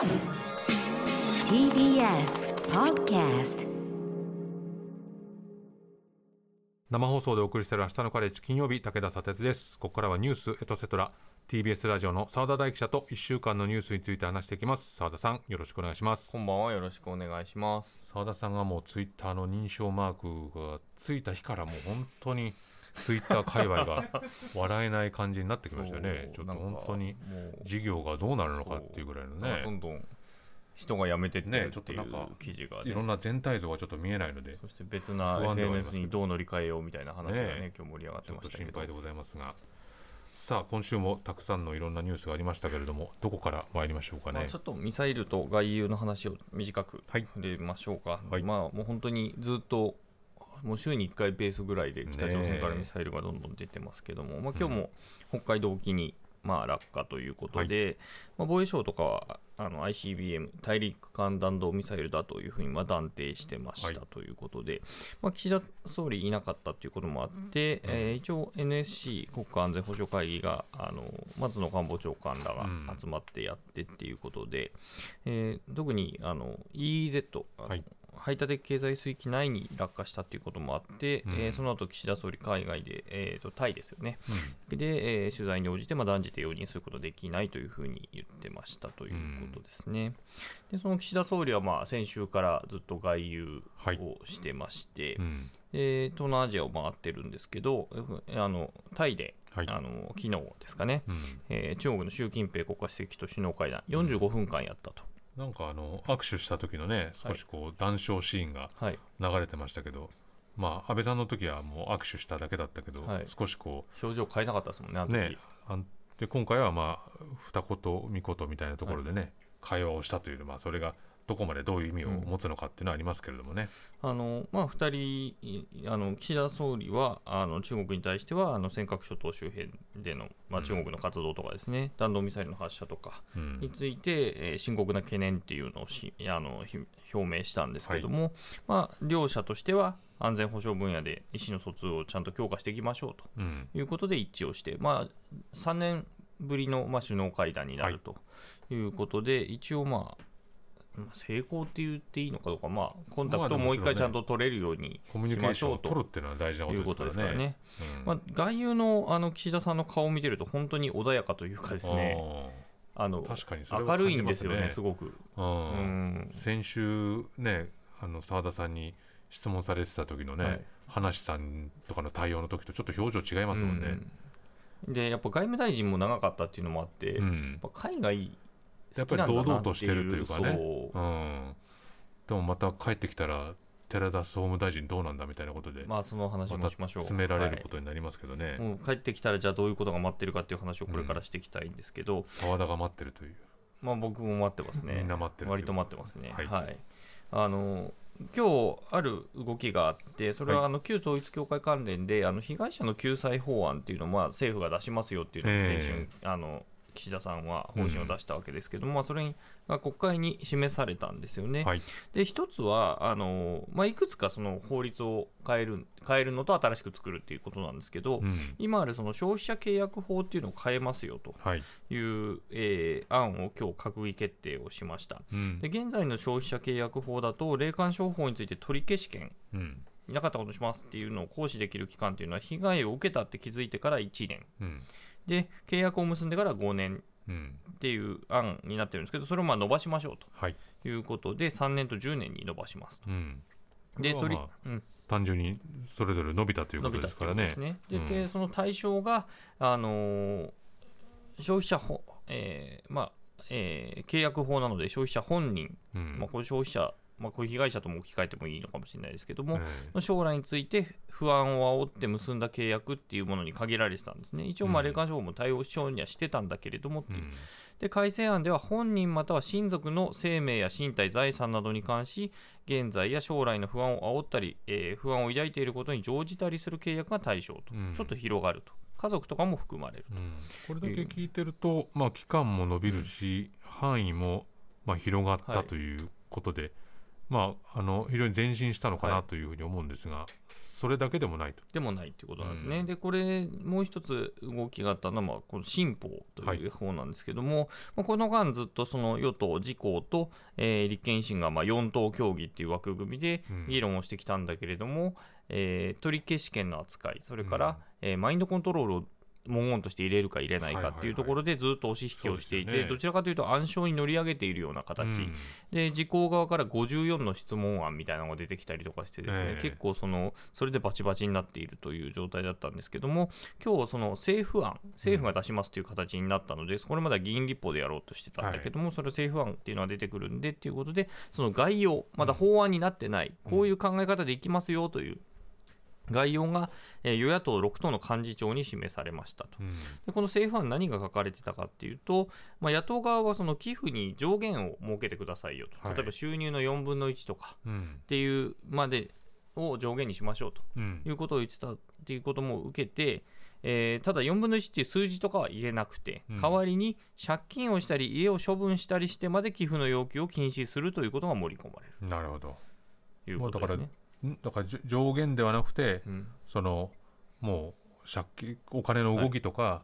TBS Podcast 生放送でお送りしている明日のカレッジ金曜日武田砂鉄です。ここからはニュースエトセトラ。TBS ラジオの澤田大記者と1週間のニュースについて話していきます。澤田さんよろしくお願いします。こんばんはよろしくお願いします。澤田さんがもうツイッターの認証マークがついた日からもう本当にツイッター界隈が 笑えない感じになってきましたよね。ちょっと本当に事業がどうなるのかっていうぐらいのなんかどねんどん人が辞めてってるねちょっとなんか記事が、ね。いろんな全体像がちょっと見えないのでそして別な SNS どにどう乗り換えようみたいな話がねね今日盛り上がってましたけど。と心配でございますが。さあ今週もたくさんのいろんなニュースがありましたけれどもどこから参りましょうかね。まあ、ちょっとミサイルと外遊の話を短くはい。触れましょうか、はい。まあもう本当にずっともう週に1回ベースぐらいで北朝鮮からミサイルがどんどん出てますけども、まあ、今日も北海道沖にまあ落下ということで、まあ、防衛省とかはあの ICBM・ 大陸間弾道ミサイルだというふうにまあ断定してましはい。たということで、まあ、岸田総理いなかったということもあって、えー一応 NSC 国家安全保障会議があの松野官房長官らが集まってやってっていうことで、えー特にあの EEZ、あのはい排他的経済水域内に落下したということもあって、うん。えーその後岸田総理、海外で、えーとタイですよね、うん。で、えー取材に応じて、まあ、断じて容認することできないというふうに言ってましたということですね。でその岸田総理は、まあ、先週からずっと外遊はいをしてまして、うん。で東南アジアを回ってるんですけど、えあのタイで、はい。あの昨日ですかね、うん。えー中国の習近平国家主席と首脳会談、45分間やったと。なんかあの握手した時のね少しこう談笑シーンがはい。流れてましたけど、まあ安倍さんの時はもう握手しただけだったけど、はい。少しこ表情変えなかったですもんね、あのねで今回はまあ二言三言みたいなところでね、会話をしたというまあそれがどこまでどういう意味を持つのかっていうのはありますけれどもね、あのまあ、2人い、あの岸田総理はあの中国に対してはあの尖閣諸島周辺での、まあ、中国の活動とかですね、弾道ミサイルの発射とかうん。について、えー深刻な懸念っていうのをしあのひ表明したんですけども、まあ、両者としては安全保障分野で意思の疎通をちゃんと強化していきましょうとうん。いうことで一致をして、まあ、3年ぶりの、まあ、首脳会談になるとい。うことで、一応、まあ、まあ成功って言っていいのかどうか、まあ、コンタクトをもう一回ちゃんと取れるようにコミュニしケーションをましょうと取るっていうのは大事なこととですかららね。うん。まあ、外遊のあの岸田さんの顔を見てると、本当に穏やかというかですね、あの明るいんですよね、すすごく。先週ねあの澤田さんに質問されてた時のね、はい。話さんとかの対応の時とちょっと表情違いますもんね。うん。で、やっぱ外務大臣も長かったっていうのもあって、うん。やっぱ海外やっぱり堂々としてるというかね。そううん、でもまた帰ってきたら寺田総務大臣どうなんだみたいなことで、まあ、その話まもしましょう。詰められるはいことになりますけどね、もう帰ってきたらじゃあどういうことが待ってるかっていう話をこれからしていきたいんですけど、澤田が待ってるという。まあ僕も待ってますね。みんな待ってる割と待ってますね。ははいい。あの今日ある動きがあって、それははいあの旧統一教会関連で、あの被害者の救済法案っていうのをまあ政府が出しますよっていうのを先週、えあの岸田さんは方針を出したわけですけども、まあ、それが国会に示されたんですよね。はい。で一つはあの、まあ、いくつかその法律を変える変えるのと新しく作るっていうことなんですけど、うん。今あるその消費者契約法っていうのを変えますよとはい。いう、えー案を今日閣議決定をしました。うんで。現在の消費者契約法だと、霊感商法について取り消し権、うん。いなかったことにしますっていうのを行使できる期間というのは、被害を受けたって気づいてから1年、うん。で契約を結んでから5年うん。っていう案になってるんですけど、それをまあ伸ばしましょうはい。ということで、3年と10年に伸ばしますと。うん。で、まあうん、単純にそれぞれ伸びたということですからね。ね。で、うんでその対象が、あのー消費者法、えーまあえー契約法なので消費者本人、うんまあ、これ消費者、まあ、これ被害者とも置き換えてもいいのかもしれないですけども、え将来について不安を煽って結んだ契約っていうものに限られてたんですね。一応、霊感商法も対応しようにはしてたんだけれどもっていう、えうん。で改正案では本人または親族の生命や身体、財産などに関し、現在や将来の不安を煽ったり、えー不安を抱いていることに乗じたりする契約が対象と、うん。ちょっと広がると、家族とかも含まれると。うん。これだけ聞いてると、まあ、期間も伸びるし、範囲も、まあ、広がったということで、まあ、あの非常に前進したのかはない。というふうに思うんですが、それだけでもないと。でもないっていうことなんですね。うん。で、これ、もう一つ動きがあったのは、まあ、この新法という方なんですけども、まあ、この間、ずっとその与党、自公と、えー立憲維新がまあ4党協議っていう枠組みでうん。議論をしてきたんだけれども、えー取り消し権の扱い、それから、うん。えーマインドコントロールを文言として入れるか入れないかっていうところでずっと押し引きをしていて、どちらかというと暗礁に乗り上げているような形、うん。で自公側から54の質問案みたいなのが出てきたりとかしてですね、ええ。結構そのそれでバチバチになっているという状態だったんですけども今日その政府案政府が出しますという形になったので、これまでは議員立法でやろうとしてたんだけども、それ政府案っていうのが出てくるんでっていうことでその概要まだ法案になってない、こういう考え方でいきますよという概要が、えー与野党6党の幹事長に示されましたと。うん。でこの政府案何が書かれてたかっていうと、まあ、野党側はその寄付に上限を設けてくださいよと、はい。例えば収入の4分の1とかうん。っていうまでを上限にしましょうと。うん。いうことを言ってたっていうことも受けて、えーただ4分の1っていう数字とかは入れなくて、うん。代わりに借金をしたり家を処分したりしてまで寄付の要求を禁止するということが盛り込まれる。なるほど。ということですね。んだから上限ではなくて、うんそのもう借金お金の動きとか、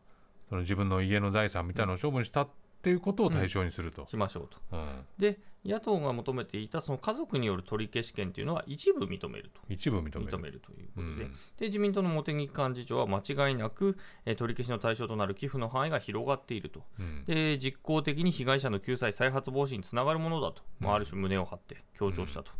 その自分の家の財産みたいなのを処分したっていうことを対象にすると。しましょうと。うんで野党が求めていたその家族による取り消し権というのは一部認めると。一部認める。認めるということで,、うんで自民党の茂木幹事長は間違いなく、えー取り消しの対象となる寄付の範囲が広がっているとうんで実効的に被害者の救済再発防止につながるものだと、まあ、うんある種胸を張って強調したと。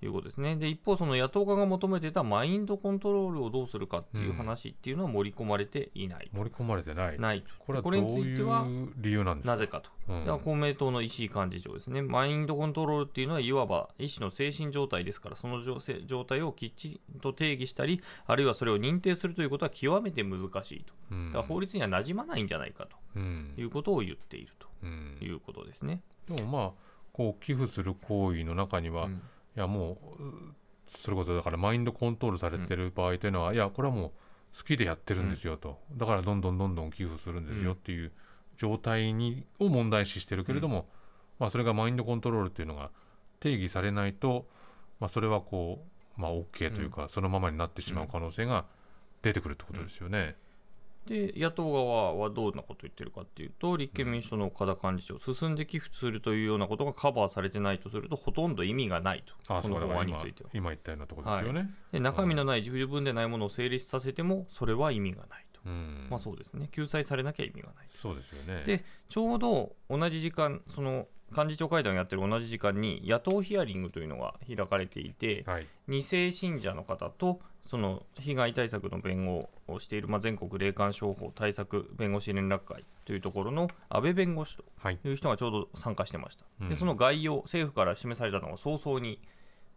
いうことですね。で一方、その野党側が求めていたマインドコントロールをどうするかっていう話っていうのは盛り込まれていない、盛り込まれてない。ない。とこれはどういてはいう理由なんですか？なぜかと、うん。では公明党の石井幹事長ですね、マインドコントロールっていうのは、いわば医師の精神状態ですから、その状態をきっちりと定義したり、あるいはそれを認定するということは極めて難しいと、うん。だから法律には馴染まないんじゃないかうん。ということを言っているうんということですね。でもまあこう寄付する行為の中には、いうんやもううそれこそだからマインドコントロールされてる場合というのは、いやこれはもう好きでやってるんですよと、だからどんどんどんどん寄付するんですよっていう状態にを問題視してるけれども、まあ、それがマインドコントロールっていうのが定義されないと、まあ、それはこう、まあ、OK というか、そのままになってしまう可能性が出てくるってことですよね。で野党側はどんなことを言ってるかっていうと立憲民主党の岡田幹事長、進んで寄付するというようなことがカバーされてないとするとほとんど意味がないと。ああこの法案については。今言ったようなところですよね。で中身のない十分でないものを成立させてもそれは意味がない。と、うん。まあそうですね。救済されなきゃ意味がない。そうですよね。でちょうど同じ時間その幹事長会談をやってる同じ時間に野党ヒアリングというのが開かれていて、はい。2世信者の方とその被害対策の弁護をしている、まあ、全国霊感商法対策弁護士連絡会というところの安倍弁護士とはい。いう人がちょうど参加してました、うん。でその概要政府から示されたのが早々に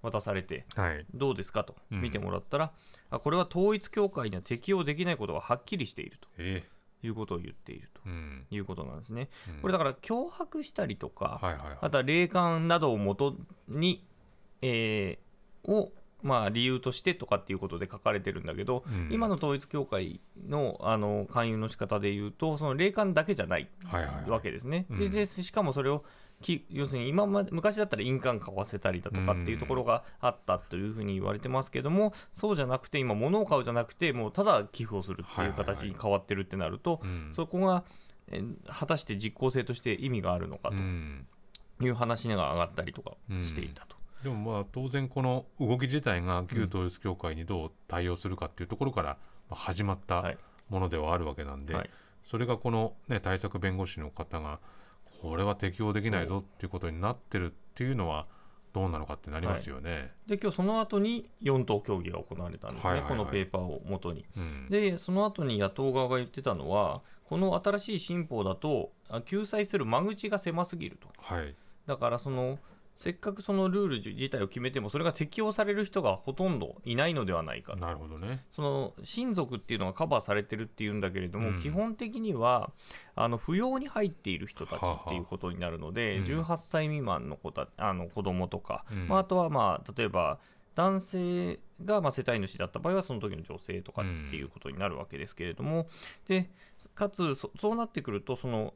渡されてはい。どうですかとうん。見てもらったら、あこれは統一教会には適用できないことがはっきりしているえということを言っていると。いうことなんですね。うん。これだから脅迫したりとか、はいはいはい。あとは霊感などをもとに、えーを、まあ、理由としてとかっていうことで書かれてるんだけど、うん。今の統一教会のあの勧誘の仕方で言うと、その霊感だけじゃないはいはいはい。わけですね。うん。ででしかもそれをき要するに今まで昔だったら印鑑買わせたりだとかっていうところがあったというふうに言われてますけども、そうじゃなくて今物を買うじゃなくてもうただ寄付をするっていう形に変わってるってなると、うん。そこがえー果たして実効性として意味があるのかうん。という話が上がったりとかしていたと。でもまあ当然この動き自体が旧統一教会にどう対応するかっていうところからまあ始まったはい。ものではあるわけなんで、はい。それがこの、ね、対策弁護士の方がこれは適用できないぞっていうことになってるっていうのはどうなのかってなりますよね。で今日その後に4党協議が行われたんですね、はいはいはいこのペーパーをもとに。うんで、その後に野党側が言ってたのは、この新しい新法だと、あ救済する間口が狭すぎると。はいだからそのせっかくそのルール自体を決めても、それが適用される人がほとんどいないのではないかと。なるほどね。その親族っていうのがカバーされてるっていうんだけれども、うん基本的にはあの扶養に入っている人たちっていうことになるので、はあうん18歳未満の子たあの子供とか、うんまあ、あとは、まあ、例えば男性がまあ世帯主だった場合はその時の女性とかっていうことになるわけですけれども、でかつそそうなってくるとその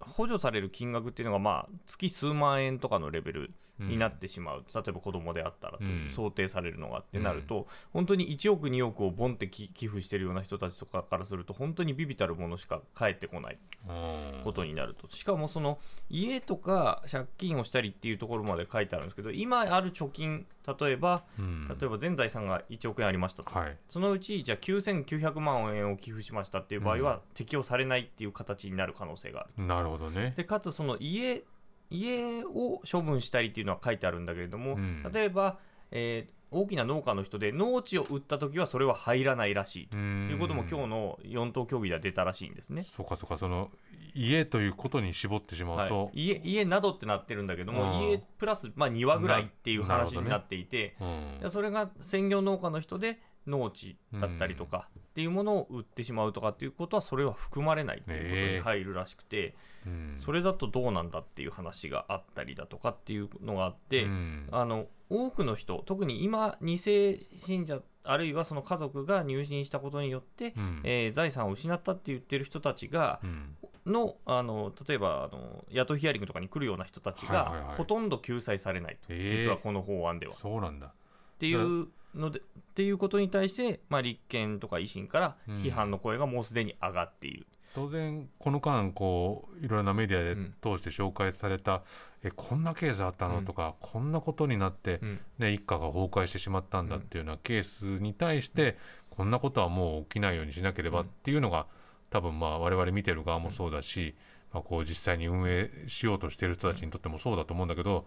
補助される金額っていうのがまあ月数万円とかのレベルになってしまう、例えば子供であったらといううん。想定されるのがってなると、本当に1億、2億をボンってき寄付してるような人たちとかからすると、本当にビビたるものしか返ってこないうん。ことになると、しかもその家とか借金をしたりっていうところまで書いてあるんですけど、今ある貯金、例えば、うん。例えば全財産が1億円ありましたと、はい。そのうちじゃあ9900万円を寄付しましたっていう場合は、適用されないっていう形になる可能性がある。なるほどね。でかつその家家を処分したりっていうのは書いてあるんだけれども、うん。例えば、えー大きな農家の人で農地を売った時はそれは入らないらしいと。ということも今日の4党協議では出たらしいんですね。そうかそうかその家ということに絞ってしまうと、はい、家家などってなってるんだけども、うん。家プラス、まあ、庭ぐらいっていう話になっていて、うん。でそれが専業農家の人で農地だったりとかっていうものを売ってしまうとかっていうことはそれは含まれないっていうことに入るらしくて、うん。それだとどうなんだっていう話があったりだとかっていうのがあって、うん。あの多くの人特に今2世信者あるいはその家族が入信したことによって、うん。えー財産を失ったって言ってる人たちがうん。のあの例えばあの野党ヒアリングとかに来るような人たちが、ほとんど救済されないと、えー。実はこの法案では。っそうなんだ。ていうのでっていうことに対して、まあ、立憲とか維新から批判の声がもうすでに上がっている。当然この間こういろいろなメディアでうん。通して紹介された、えこんなケースあったの、うん。とかこんなことになって、うん。ね、一家が崩壊してしまったんだっていうようなケースに対して、こんなことはもう起きないようにしなければっていうのが、多分まあ我々見てる側もそうだし、まあ、こう実際に運営しようとしてる人たちにとってもそうだと思うんだけど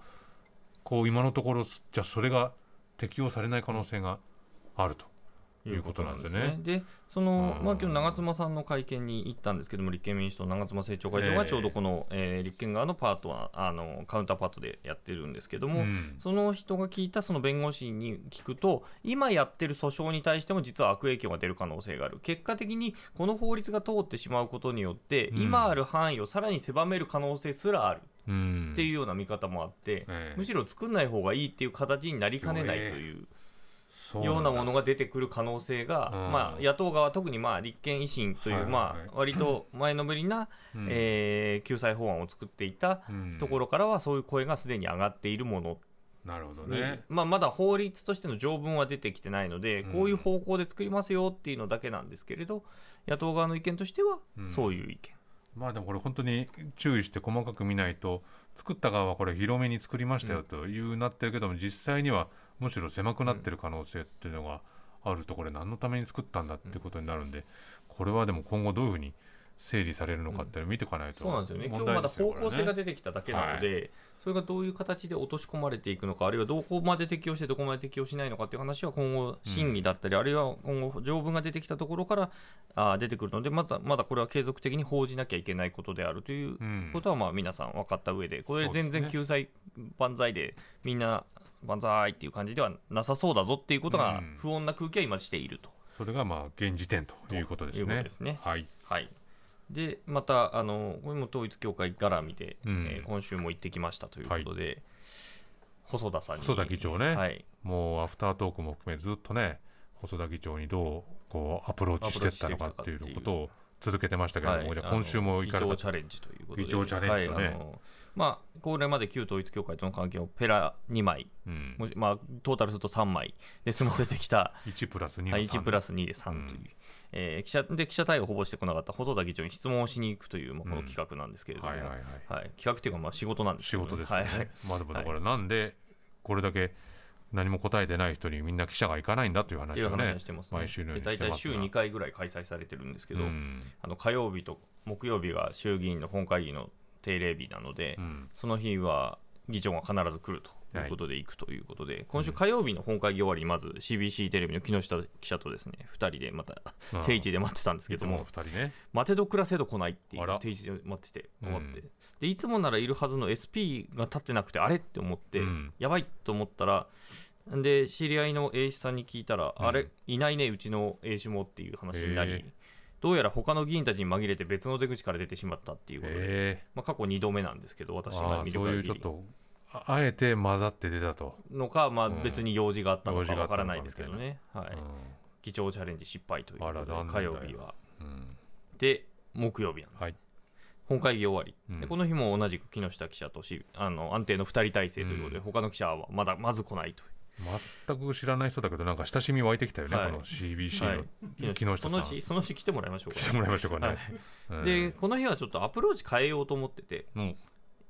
こう今のところじゃあそれが適用されない可能性があると。いうことなんですね。でその、うん。まあ、今日長妻さんの会見に行ったんですけども、立憲民主党、長妻政調会長がちょうどこの、えー立憲側のパートはあのカウンターパートでやってるんですけども、うん。その人が聞いたその弁護士に聞くと、今やってる訴訟に対しても実は悪影響が出る可能性がある、結果的にこの法律が通ってしまうことによって、うん。今ある範囲をさらに狭める可能性すらある。うんっていうような見方もあって、ええ。むしろ作んない方がいいっていう形になりかねないという。ようなものがが出てくる可能性が、うん。まあ、野党側、特にまあ立憲維新という、まあ、割と前のめりな、えー救済法案を作っていたところからは、そういう声がすでに上がっているものなるほどに、ね。まあ、まだ法律としての条文は出てきてないので、うん。こういう方向で作りますよっていうのだけなんですけれど、野党側の意見としてはうん、そういう意見。まあでもこれ本当に注意して細かく見ないと作った側はこれ広めに作りましたよというなってるけども、実際にはむしろ狭くなってる可能性っていうのがあるとこれ何のために作ったんだってことになるんでこれはでも今後どういうふうに整理されるのかって見ていかないとそうなんですよね、今日まだ方向性が出てきただけなので、それがどういう形で落とし込まれていくのか、あるいはどこまで適用して、どこまで適用しないのかっていう話は今後、審議だったり、あるいは今後、条文が出てきたところからあー出てくるので、まだまだこれは継続的に報じなきゃいけないことであるといううん。ことは、まあ皆さん分かった上で、これ、全然救済万歳で、みんな万歳っていう感じではなさそうだぞっていうことがうん、不穏な空気は今していると。それがまあ現時点ということですというこね。とですね。はい。はい、でまたあの、これも統一教会絡みで、うん。えー今週も行ってきましたということで、細田さんに。細田議長ね。はい、もうアフタートークも含めずっとね細田議長にどうこうアプローチしていったのかっていうことを続けてましたけども、はいじゃあ今週も行かれた議長チャレンジということで、議長チャレンジまあ、これまで旧統一教会との関係をペラ2枚、うん。もしまあ、トータルすると3枚。で済ませてきた。1プラス2のはい3 1プラス2で3という、うん。えー記者で記者対応をほぼしてこなかった。細田議長に質問をしに行くという、まあ、この企画なんですけれども、企画というかまあ仕事なんです仕けど事ですよね、はい。はい。まあでもだからなんでこれだけ何も答えてない人にみんな記者が行かないんだという話をね話をしてますね。毎週のようで大体週にしてますが。2回ぐらい開催されてるんですけど、うん。あの火曜日と木曜日が衆議院の本会議の定例日なので、うん。その日は議長が必ず来るということで行くということで、今週火曜日の本会議終わりにまず CBC テレビの木下記者とですね2人でまたうん。定位置で待ってたんですけども、2人ね。待てど暮らせど来ないっていう定位置で待ってて終わって、うんでいつもならいるはずの SP が立ってなくてあれって思って、うん。やばいと思ったらで知り合いの A 氏さんに聞いたら、うん。あれいないねうちの A 氏もっていう話になり、どうやら他の議員たちに紛れて別の出口から出てしまったっていうことで、え。まあ、過去2度目なんですけど私あがあそういう見る限り。ちょっとああえて混ざって出たと、のか、まあ、うん。別に用事があったのかかわからないですけどね、はい。うん。議長チャレンジ失敗ということで火曜日は。うんで木曜日なんです、はい。本会議終わり、うん。でこの日も同じく木下記者としあの安定の2人体制ということで、うん。他の記者はまだまず来ないと全く知らない人だけどなんか親しみ湧いてきたよね、はい。この CBC はのい。木下さん、そのうちそのうち来てもらいましょうか来てもらいましょうかね、はい。うん。でこの日はちょっとアプローチ変えようと思っててうん。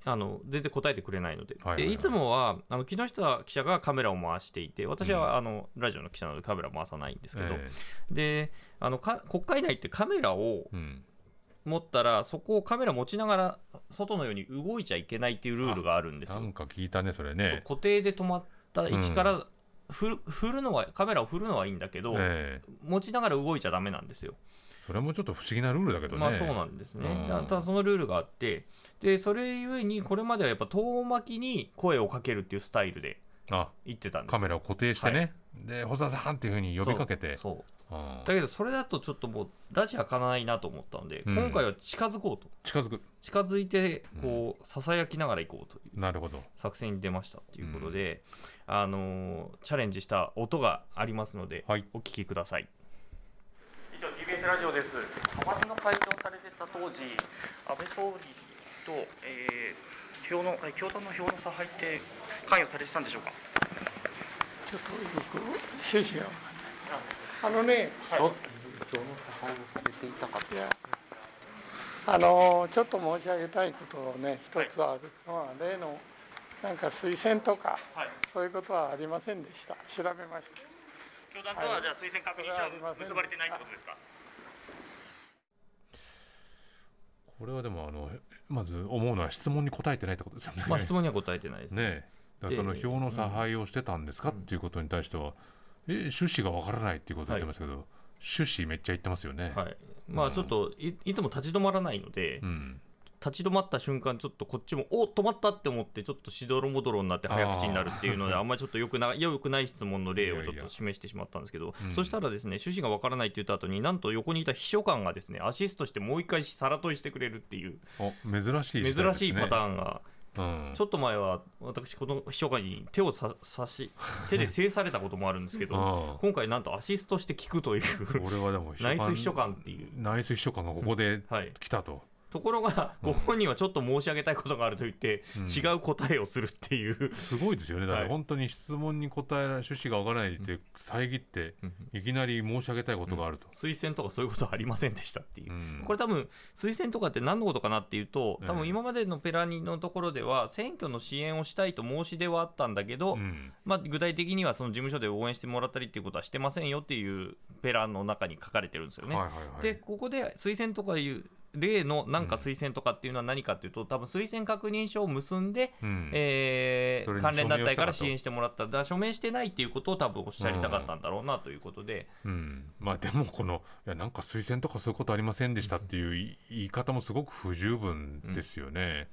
あの全然答えてくれないので,、はい。はいはい。でいつもはあの木下記者がカメラを回していて私は、あのラジオの記者なのでカメラ回さないんですけど、えであのか国会内ってカメラをえうん。持ったらそこをカメラ持ちながら外のように動いちゃいけないっていうルールがあるんですよ。なんか聞いたねそれね。固定で止まった位置から振る,、振るのはカメラを振るのはいいんだけど、ええ。持ちながら動いちゃダメなんですよ。それもちょっと不思議なルールだけどね。まあそうなんですね、うん。だただそのルールがあってでそれゆえにこれまではやっぱ遠巻きに声をかけるっていうスタイルであ。言ってたんですカメラを固定してね、で細田さんっていうふうに呼びかけてそうだけどそれだとちょっともうラジ開かないなと思ったので、うん。今回は近づこうと。近づく。近づいてこうささやきながら行こうというなるほど。作戦に出ましたということで、あのーチャレンジした音がありますので、はい。お聞きください。以上 TBS ラジオです。派閥の会長されてた当時安倍総理と、えー、票の教団の票の差配って関与されてたんでしょうか？ちょっとよく趣旨が分かんない。あのね、どの差配をされていたかいや、あのちょっと申し上げたいことをね、一つあるのは、例のなんか推薦とか、はい。そういうことはありませんでした。調べました。教団とはじゃあ推薦確認書は結ばれてないってことですか？これはでもあのまず思うのは質問に答えてないってことですよね。まあ質問には答えてないですね。ねそので票の差配をしてたんですか？っていうことに対しては、え趣旨がわからないっていうことを言ってますけど、趣旨めっちゃ言ってますよね。はい。まあちょっといいつも立ち止まらないので、うん、立ち止まった瞬間ちょっとこっちもお止まったって思ってちょっとしどろもどろになって早口になるっていうので あんまりちょっとよくなよくない質問の例をちょっと示してしまったんですけどうん。そしたらですね趣旨がわからないって言った後になんと横にいた秘書官がですねアシストしてもう一回さら問いしてくれるっていうお珍しい、珍しいパターーンがン、うん、ちょっと前は私この秘書官に手をさ差し 手で制されたこともあるんですけど今回なんとアシストして聞くという。俺はでもナイス秘書官っていう。ナイス秘書官がここではい。来たと、ところがご本人はちょっと申し上げたいことがあると言ってうん。違う答えをするっていう。すごいですよね。だかはい。ら本当に質問に答えられ趣旨がわからないって遮っていきなり申し上げたいことがあると、推薦とかそういうことはありませんでしたっていう、うん。これ多分推薦とかって何のことかなっていうと多ええ分今までのペラニのところでは選挙の支援をしたいと申し出はあったんだけど、うん。まあ、具体的にはその事務所で応援してもらったりっていうことはしてませんよっていうペラの中に書かれてるんですよね。はいはいはい。でここで推薦とかいう例のなんか推薦とかっていうのは何かっていうと多分推薦確認書を結んで、うん。えー関連団体から支援してもらった。だ署名してないっていうことを多分おっしゃりたかったんだろうなということで、うん、まあでもこのいやなんか推薦とかそういうことありませんでしたっていう言い方もすごく不十分ですよね。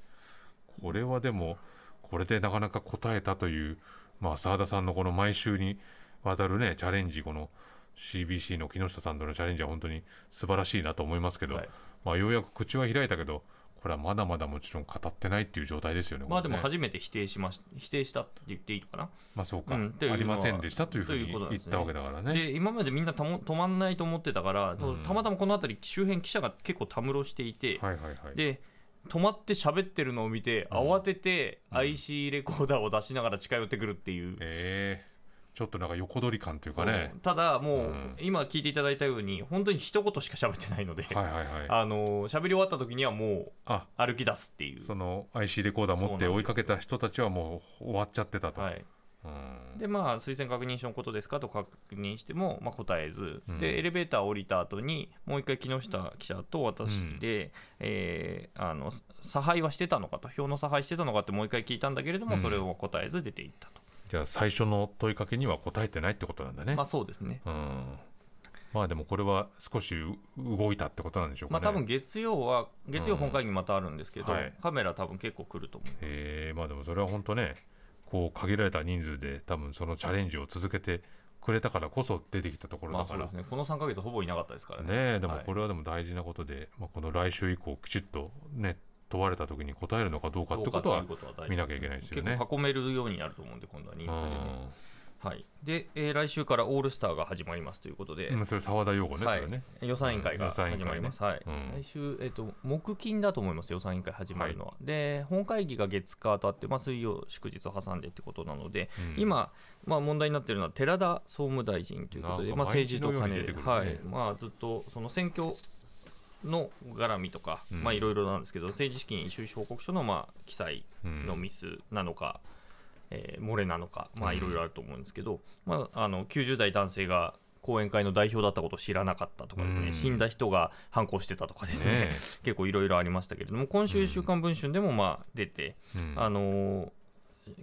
これはでもこれでなかなか答えたというまあ澤田さんのこの毎週にわたるねチャレンジこの CBC の木下さんとのチャレンジは本当に素晴らしいなと思いますけど、はいまあようやく口は開いたけどこれはまだまだもちろん語ってないっていう状態ですよね。まあでも初めて否定しまし否定したって言っていいのかな？まあそうか、うんありませんでしたというふうに言ったわけだからね。で今までみんなたも止まんないと思ってたから、とうんたまたまこの辺り周辺記者が結構たむろしていて、はいはいはい。で止まって喋ってるのを見て、うん慌ててうん IC レコーダーを出しながら近寄ってくるっていう。えーちょっとなんか横取り感というかね。ただもう、うん。今聞いていただいたように本当に一言しか喋ってないので、はいはいはい。あの喋り終わった時にはもうあ。歩き出すっていう。その IC レコーダー持って追いかけた人たちはもう終わっちゃってたと。はい、うん。でまあ推薦確認書のことですかと確認しても、まあ、答えず、うん。でエレベーター降りた後にもう一回木下記者と私で、えーあの差配はしてたのかと票の差配してたのかってもう一回聞いたんだけれども、うん。それを答えず出ていったと、じゃあ最初の問いかけには答えてないってことなんだね。まあそうですね。うん。まあでもこれは少しう動いたってことなんでしょうかね。まあ多分月曜は月曜本会議またあるんですけど、うん。はい。カメラ多分結構来ると思うえーまあでもそれは本当ねこう限られた人数で多分そのチャレンジを続けてくれたからこそ出てきたところだから。まあそうです。ね。この3か月ほぼいなかったですからね。ねえでもはい。これはでも大事なことで、まあ、この来週以降きちっとね問われた時に答えるのかどうかってことは見なきゃいけないですよね。結構囲めるようになると思うんで今度は人数でね、はい、で、えー来週からオールスターが始まりますということで、うんそれ澤田陽子ね、はい。ね。予算委員会が始まります。はい。うん。来週、えっと木金だと思います、予算委員会始まるのは。で、本会議が月火とあって、まあ、水曜、祝日を挟んでってことなので、うん。今、まあ、問題になっているのは寺田総務大臣ということで、まあ、政治と金で、ねはい。まあ、ずっとその選挙の絡みとか、うん。まあいろいろなんですけど、政治資金収支報告書のまあ記載のミスなのか、えー漏れなのか、まあうんいろいろあると思うんですけど、まあ、あの90代男性が講演会の代表だったことを知らなかったとかですね、うん。死んだ人が反抗してたとかですね、ね 結構いろいろありましたけれども、今週、週刊文春でもまあ出て、うん。あのー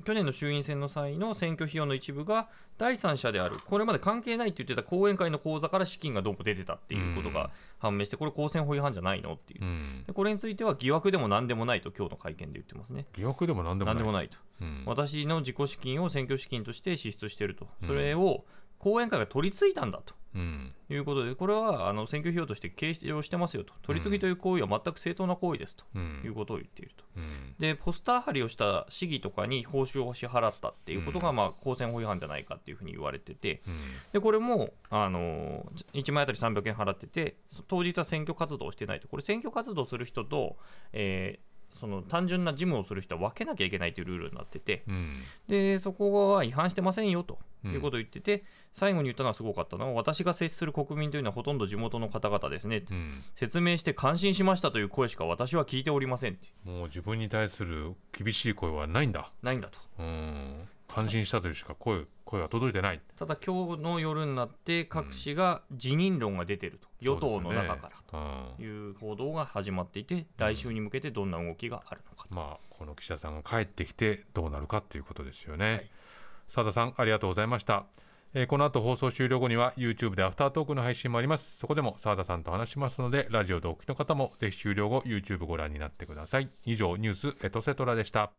去年の衆院選の際の選挙費用の一部が第三者である、これまで関係ないって言ってた講演会の口座から資金がどうも出てたっていうことが判明して、これ、公選法違反じゃないのっていう、うん。でこれについては疑惑でもなんでもないと、今日の会見で言ってますね。疑惑でも何でもない。なんでもないと、うん。私の自己資金を選挙資金として支出していると、それを後援会が取り継いだんだとうん。いうことで、これはあの選挙費用として計上してますよと、取り次ぎという行為は全く正当な行為ですと。うん。いうことを言っていると。うん。で、ポスター貼りをした市議とかに報酬を支払ったっていうことが、うん。まあ、公選法違反じゃないかっていうふうに言われてて、うん。でこれも、あの1枚あたり300円払ってて、当日は選挙活動をしてないと、これ、選挙活動する人と、えーその単純な事務をする人は分けなきゃいけないというルールになってて、うん。でそこは違反してませんよということを言ってて、最後に言ったのはすごかったのは、私が接する国民というのはほとんど地元の方々ですね、うん。説明して感心しましたという声しか私は聞いておりませんもう自分に対する厳しい声はないんだ。ないんだと。うん感心したというしか声声は届いてない。ただ今日の夜になって各紙が辞任論が出てると、与党の中かららという報道が始まっていて、来週に向けてどんな動きがあるのか。まあこの岸田さんが帰ってきてどうなるかっていうことですよね、はい。佐田さんありがとうございました、えーこの後放送終了後には YouTube でアフタートークの配信もあります。そこでも澤田さんと話しますのでラジオでお聞きの方もぜひ終了後 YouTube ご覧になってください。以上ニュースエトセトラでした